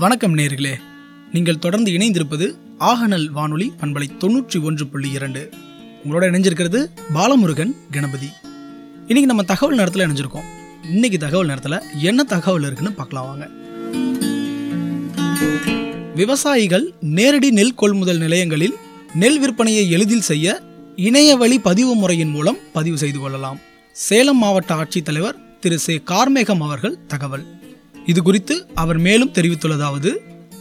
வணக்கம் நேர்களே. நீங்கள் தொடர்ந்து இணைந்திருப்பது ஆகநல் வானொலி பண்பலை தொண்ணூற்றி ஒன்று புள்ளி இரண்டு. உங்களோட இணைஞ்சிருக்கிறது பாலமுருகன் கணபதி. இன்னைக்கு நம்ம தகவல் நேரத்தில் இணைஞ்சிருக்கோம். இன்னைக்கு தகவல் நேரத்தில் என்ன தகவல் இருக்குன்னு பார்க்கலாம் வாங்க. விவசாயிகள் நேரடி நெல் கொள்முதல் நிலையங்களில் நெல் விற்பனையை எளிதில் செய்ய இணைய வழி பதிவு முறையின் மூலம் பதிவு செய்து கொள்ளலாம். சேலம் மாவட்ட ஆட்சித்தலைவர் திரு. சே. கார்மேகம் அவர்கள் தகவல். இது குறித்து அவர் மேலும் தெரிவித்துள்ளதாவது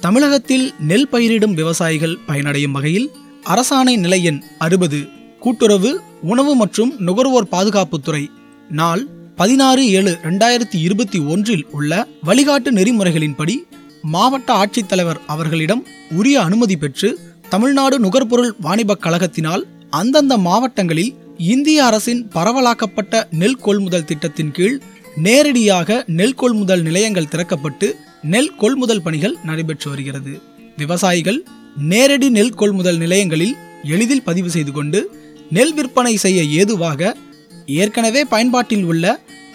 தமிழகத்தில் நெல் பயிரிடும் விவசாயிகள் பயனடையும் வகையில் அரசாணை நிலை எண் அறுபது கூட்டுறவு உணவு மற்றும் நுகர்வோர் பாதுகாப்புத்துறை நாள் பதினாறு ஏழு ரெண்டாயிரத்தி இருபத்தி ஒன்றில் உள்ள வழிகாட்டு நெறிமுறைகளின்படி மாவட்ட ஆட்சித்தலைவர் அவர்களிடம் உரிய அனுமதி பெற்று தமிழ்நாடு நுகர்பொருள் வாணிபக் கழகத்தினால் அந்தந்த மாவட்டங்களில் இந்திய அரசின் பரவலாக்கப்பட்ட நெல் கொள்முதல் திட்டத்தின் கீழ் நேரடியாக நெல் கொள்முதல் நிலையங்கள் திறக்கப்பட்டு நெல் கொள்முதல் பணிகள் நடைபெற்று வருகிறது. விவசாயிகள் நேரடி நெல் கொள்முதல் நிலையங்களில் எளிதில் பதிவு செய்து கொண்டு நெல் விற்பனை செய்ய ஏதுவாக ஏற்கனவே பயன்பாட்டில் உள்ள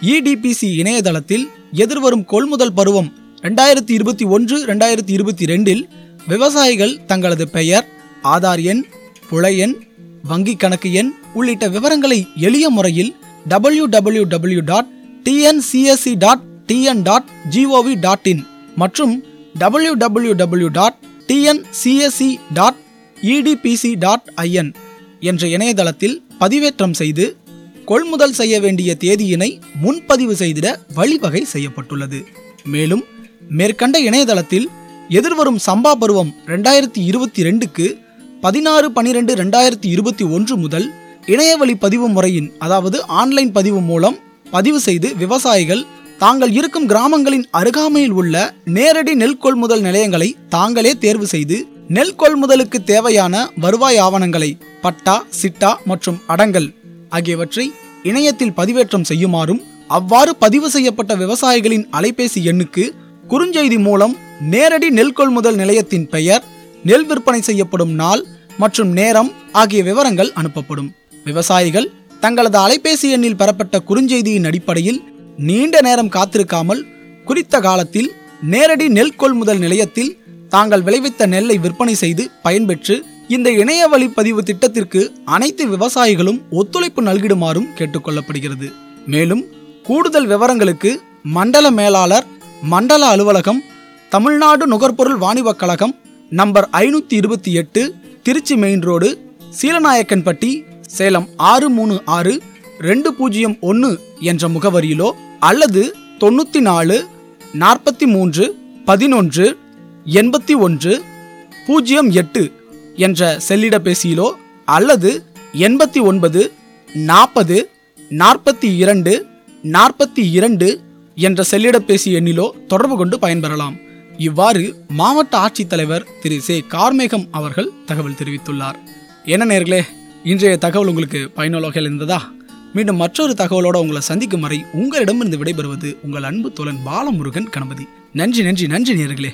இடிபிசி இணையதளத்தில் எதிர்வரும் கொள்முதல் பருவம் ரெண்டாயிரத்தி இருபத்தி ஒன்று ரெண்டாயிரத்தி இருபத்தி ரெண்டில் விவசாயிகள் தங்களது பெயர் ஆதார் எண் புல எண் வங்கி கணக்கு எண் உள்ளிட்ட விவரங்களை எளிய முறையில் W W W dot TNCSC dot TN dot GOV dot in மற்றும் W W W dot TNCSC dot EDPC dot IN என்ற இணையதளத்தில் பதிவேற்றம் செய்து கொள்முதல் செய்ய வேண்டிய தேதியினை முன்பதிவு செய்திட வழிவகை செய்யப்பட்டுள்ளது. மேலும் மேற்கண்ட இணையதளத்தில் எதிர்வரும் சம்பா பருவம் ரெண்டாயிரத்தி இருபத்தி ரெண்டுக்கு பதினாறு பனிரெண்டு ரெண்டாயிரத்தி இருபத்தி ஒன்று முதல் இணையவழி பதிவு முறையின் அதாவது ஆன்லைன் பதிவு மூலம் பதிவு செய்து விவசாயிகள் தாங்கள் இருக்கும் கிராமங்களின் அருகாமையில் உள்ள நேரடி நெல் கொள்முதல் நிலையங்களை தாங்களே தேர்வு செய்து நெல் கொள்முதலுக்கு தேவையான வருவாய் ஆவணங்களை பட்டா சிட்டா மற்றும் அடங்கல் ஆகியவற்றை இணையத்தில் பதிவேற்றம் செய்யுமாறும் அவ்வாறு பதிவு செய்யப்பட்ட விவசாயிகளின் அலைபேசி எண்ணுக்கு குறுஞ்செய்தி மூலம் நேரடி நெல் கொள்முதல் நிலையத்தின் பெயர் நெல் விற்பனை செய்யப்படும் நாள் மற்றும் நேரம் ஆகிய விவரங்கள் அனுப்பப்படும். விவசாயிகள் தங்களது அலைபேசி எண்ணில் பெறப்பட்ட குறுஞ்செய்தியின் அடிப்படையில் நீண்ட நேரம் காத்திருக்காமல் குறித்த காலத்தில் நேரடி நெல் கொள்முதல் நிலையத்தில் தாங்கள் விளைவித்த நெல்லை விற்பனை செய்து பயன்பெற்று இந்த இணைய வழி பதிவு திட்டத்திற்கு அனைத்து விவசாயிகளும் ஒத்துழைப்பு நல்கிடுமாறும் கேட்டுக்கொள்ளப்படுகிறது. மேலும் கூடுதல் விவரங்களுக்கு மண்டல மேலாளர் மண்டல அலுவலகம் தமிழ்நாடு நுகர்பொருள் வாணிபக் கழகம் நம்பர் ஐநூத்தி இருபத்தி எட்டு திருச்சி மெயின் ரோடு சீலநாயக்கன்பட்டி சேலம் ஆறு மூணு ஆறு ரெண்டு பூஜ்ஜியம் ஒன்று என்ற முகவரியிலோ அல்லது தொண்ணூற்றி நாலு நாற்பத்தி மூன்று பதினொன்று எண்பத்தி ஒன்று பூஜ்ஜியம் எட்டு என்ற செல்லிடப்பேசியிலோ அல்லது எண்பத்தி ஒன்பது நாற்பது நாற்பத்தி இரண்டு நாற்பத்தி இரண்டு என்ற செல்லிடப்பேசி எண்ணிலோ தொடர்பு கொண்டு பயன்பெறலாம். இவ்வாறு மாவட்ட ஆட்சித்தலைவர் திரு. சே. கார்மேகம் அவர்கள் தகவல் தெரிவித்துள்ளார். என்ன நேர்களே இன்றைய தகவல் உங்களுக்கு பயனுள்ள வகையில் இருந்ததா? மீண்டும் மற்றொரு தகவலோட உங்களை சந்திக்கும் வரை உங்களிடமிருந்து விடைபெறுவது உங்கள் அன்பு தோழன் பாலமுருகன் கணபதி. நன்றி நன்றி நன்றி நேர்களே